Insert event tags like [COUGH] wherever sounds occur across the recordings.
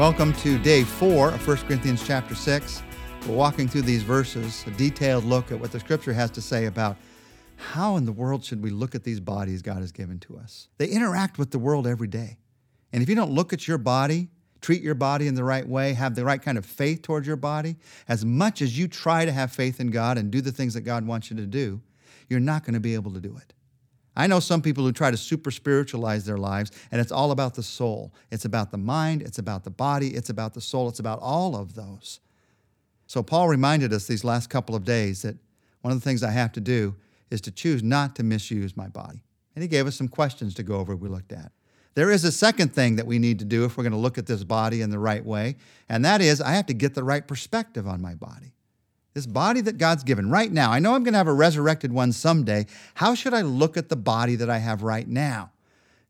Welcome to day four of 1 Corinthians chapter 6. We're walking through these verses, a detailed look at what the scripture has to say about how in the world should we look at these bodies God has given to us. They interact with the world every day. And if you don't look at your body, treat your body in the right way, have the right kind of faith towards your body, as much as you try to have faith in God and do the things that God wants you to do, you're not going to be able to do it. I know some people who try to super spiritualize their lives, and it's all about the soul. It's about the mind, it's about the body, it's about the soul, it's about all of those. So, Paul reminded us these last couple of days that one of the things I have to do is to choose not to misuse my body. And he gave us some questions to go over we looked at. There is a second thing that we need to do if we're going to look at this body in the right way, and that is I have to get the right perspective on my body. This body that God's given right now, I know I'm going to have a resurrected one someday. How should I look at the body that I have right now?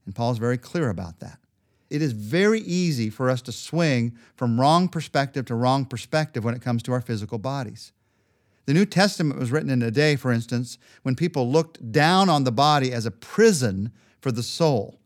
And Paul's very clear about that. It is very easy for us to swing from wrong perspective to wrong perspective when it comes to our physical bodies. The New Testament was written in a day, for instance, when people looked down on the body as a prison for the soul.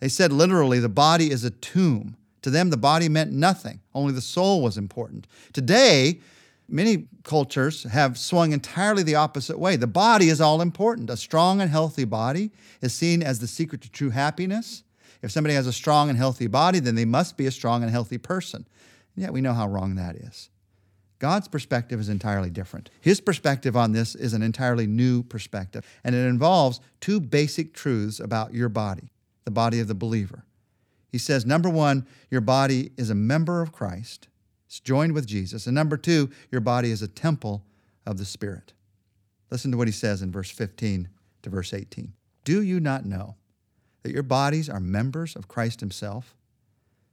They said literally, the body is a tomb. To them, the body meant nothing, only the soul was important. Today, Many cultures have swung entirely the opposite way. The body is all important. A strong and healthy body is seen as the secret to true happiness. If somebody has a strong and healthy body, then they must be a strong and healthy person. And yet we know how wrong that is. God's perspective is entirely different. His perspective on this is an entirely new perspective, and it involves two basic truths about your body, the body of the believer. He says, number one, your body is a member of Christ. It's joined with Jesus. And number two, your body is a temple of the Spirit. Listen to what he says in verse 15 to verse 18. Do you not know that your bodies are members of Christ Himself?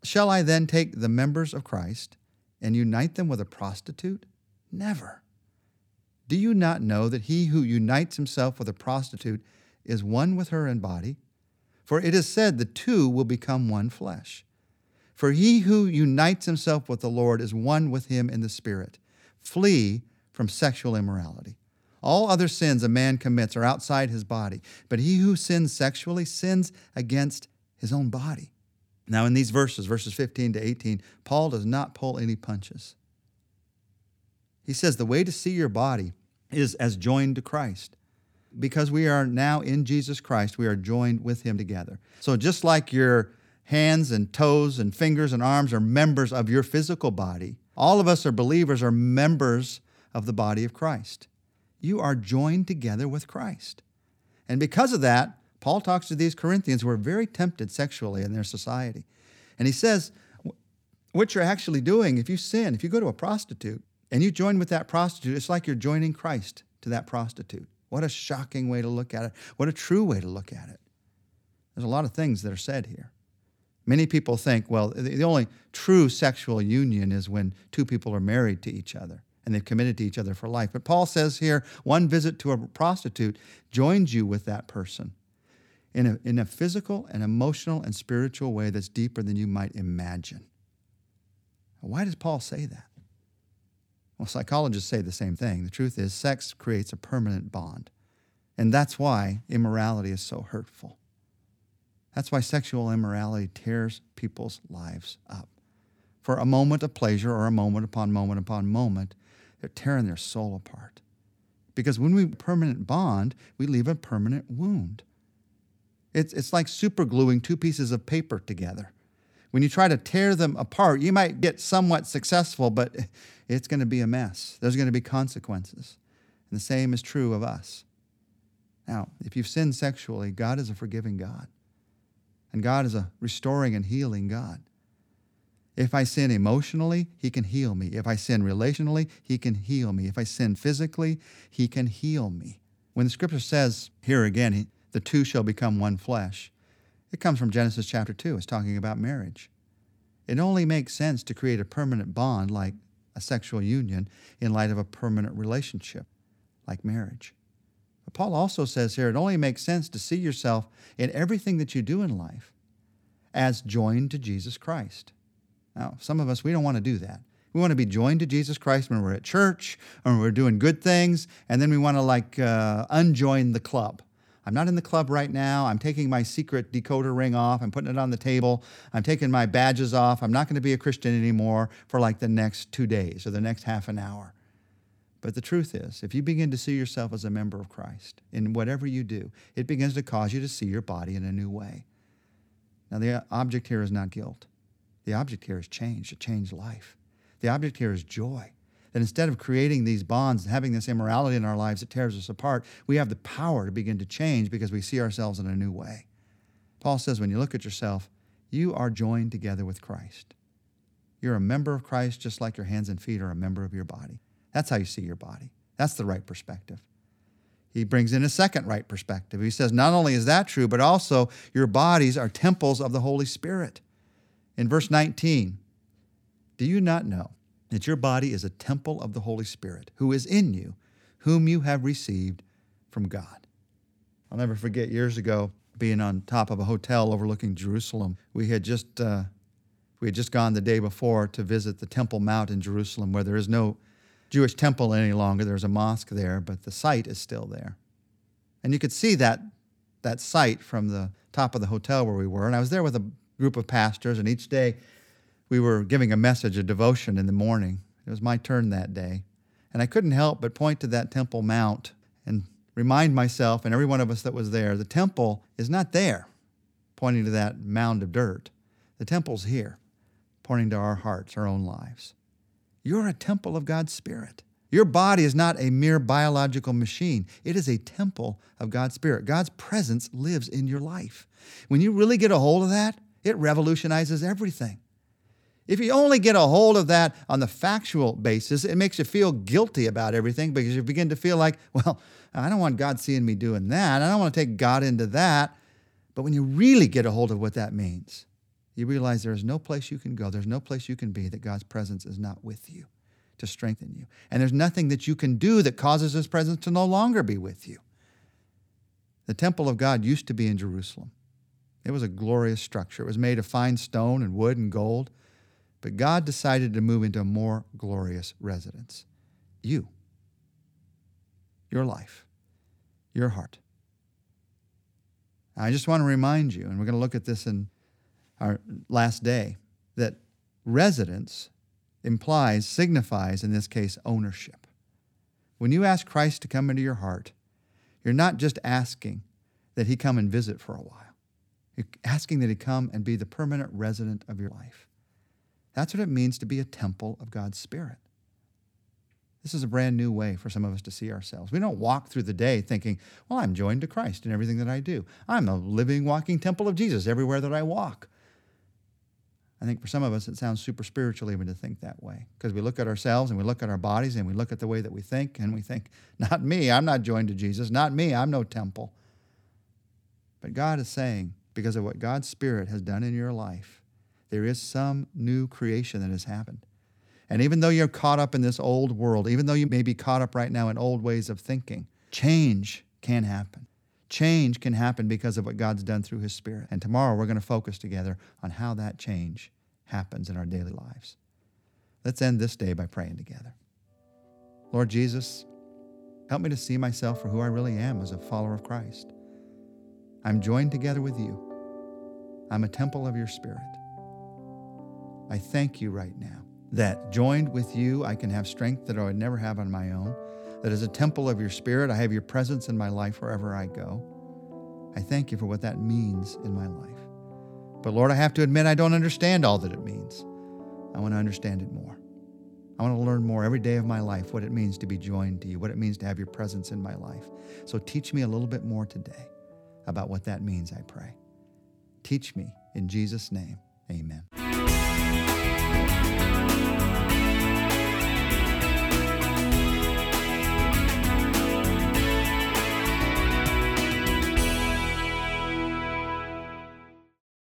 Shall I then take the members of Christ and unite them with a prostitute? Never. Do you not know that he who unites himself with a prostitute is one with her in body? For it is said, the two will become one flesh. For he who unites himself with the Lord is one with him in the Spirit. Flee from sexual immorality. All other sins a man commits are outside his body, but he who sins sexually sins against his own body. Now, in these verses, verses 15 to 18, Paul does not pull any punches. He says the way to see your body is as joined to Christ. Because we are now in Jesus Christ, we are joined with him together. So just like your hands and toes and fingers and arms are members of your physical body. All of us are believers, are members of the body of Christ. You are joined together with Christ. And because of that, Paul talks to these Corinthians who are very tempted sexually in their society. And he says, what you're actually doing, if you sin, if you go to a prostitute and you join with that prostitute, it's like you're joining Christ to that prostitute. What a shocking way to look at it. What a true way to look at it. There's a lot of things that are said here. Many people think, well, the only true sexual union is when two people are married to each other and they've committed to each other for life. But Paul says here one visit to a prostitute joins you with that person in a, in a physical and emotional and spiritual way that's deeper than you might imagine. Why does Paul say that? Well, psychologists say the same thing. The truth is, sex creates a permanent bond. And that's why immorality is so hurtful. That's why sexual immorality tears people's lives up. For a moment of pleasure or a moment upon moment upon moment, they're tearing their soul apart. Because when we permanent bond, we leave a permanent wound. It's, it's like supergluing two pieces of paper together. When you try to tear them apart, you might get somewhat successful, but [LAUGHS] it's going to be a mess. There's going to be consequences. And the same is true of us. Now, if you've sinned sexually, God is a forgiving God. And God is a restoring and healing God. If I sin emotionally, He can heal me. If I sin relationally, He can heal me. If I sin physically, He can heal me. When the scripture says here again, the two shall become one flesh, it comes from Genesis chapter 2. It's talking about marriage. It only makes sense to create a permanent bond like a sexual union in light of a permanent relationship like marriage. Paul also says here it only makes sense to see yourself in everything that you do in life as joined to Jesus Christ. Now, some of us, we don't want to do that. We want to be joined to Jesus Christ when we're at church or when we're doing good things, and then we want to like uh, unjoin the club. I'm not in the club right now. I'm taking my secret decoder ring off. I'm putting it on the table. I'm taking my badges off. I'm not going to be a Christian anymore for like the next two days or the next half an hour. But the truth is, if you begin to see yourself as a member of Christ in whatever you do, it begins to cause you to see your body in a new way. Now, the object here is not guilt. The object here is change, a changed life. The object here is joy. That instead of creating these bonds and having this immorality in our lives that tears us apart, we have the power to begin to change because we see ourselves in a new way. Paul says, when you look at yourself, you are joined together with Christ. You're a member of Christ just like your hands and feet are a member of your body. That's how you see your body. That's the right perspective. He brings in a second right perspective. He says, not only is that true, but also your bodies are temples of the Holy Spirit. In verse 19, do you not know that your body is a temple of the Holy Spirit who is in you, whom you have received from God? I'll never forget years ago being on top of a hotel overlooking Jerusalem. We had just uh, we had just gone the day before to visit the Temple Mount in Jerusalem, where there is no Jewish temple any longer. There's a mosque there, but the site is still there. And you could see that, that site from the top of the hotel where we were. And I was there with a group of pastors, and each day we were giving a message, a devotion in the morning. It was my turn that day. And I couldn't help but point to that Temple Mount and remind myself and every one of us that was there the temple is not there, pointing to that mound of dirt. The temple's here, pointing to our hearts, our own lives. You're a temple of God's Spirit. Your body is not a mere biological machine, it is a temple of God's Spirit. God's presence lives in your life. When you really get a hold of that, it revolutionizes everything. If you only get a hold of that on the factual basis, it makes you feel guilty about everything because you begin to feel like, [LAUGHS] well, I don't want God seeing me doing that. I don't want to take God into that. But when you really get a hold of what that means, you realize there is no place you can go, there's no place you can be that God's presence is not with you to strengthen you. And there's nothing that you can do that causes His presence to no longer be with you. The temple of God used to be in Jerusalem. It was a glorious structure. It was made of fine stone and wood and gold. But God decided to move into a more glorious residence. You, your life, your heart. I just want to remind you, and we're going to look at this in our last day, that residence implies, signifies, in this case, ownership. When you ask Christ to come into your heart, you're not just asking that he come and visit for a while. You're asking that he come and be the permanent resident of your life. That's what it means to be a temple of God's Spirit. This is a brand new way for some of us to see ourselves. We don't walk through the day thinking, well, I'm joined to Christ in everything that I do. I'm a living, walking temple of Jesus everywhere that I walk. I think for some of us, it sounds super spiritual even to think that way because we look at ourselves and we look at our bodies and we look at the way that we think and we think, [LAUGHS] not me, I'm not joined to Jesus. Not me, I'm no temple. But God is saying, because of what God's Spirit has done in your life, there is some new creation that has happened. And even though you're caught up in this old world, even though you may be caught up right now in old ways of thinking, change can happen. Change can happen because of what God's done through His Spirit. And tomorrow we're going to focus together on how that change happens in our daily lives. Let's end this day by praying together. Lord Jesus, help me to see myself for who I really am as a follower of Christ. I'm joined together with you. I'm a temple of your Spirit. I thank you right now that joined with you, I can have strength that I would never have on my own that as a temple of your spirit, I have your presence in my life wherever I go. I thank you for what that means in my life. But Lord, I have to admit I don't understand all that it means. I want to understand it more. I want to learn more every day of my life what it means to be joined to you, what it means to have your presence in my life. So teach me a little bit more today about what that means, I pray. Teach me in Jesus' name. Amen.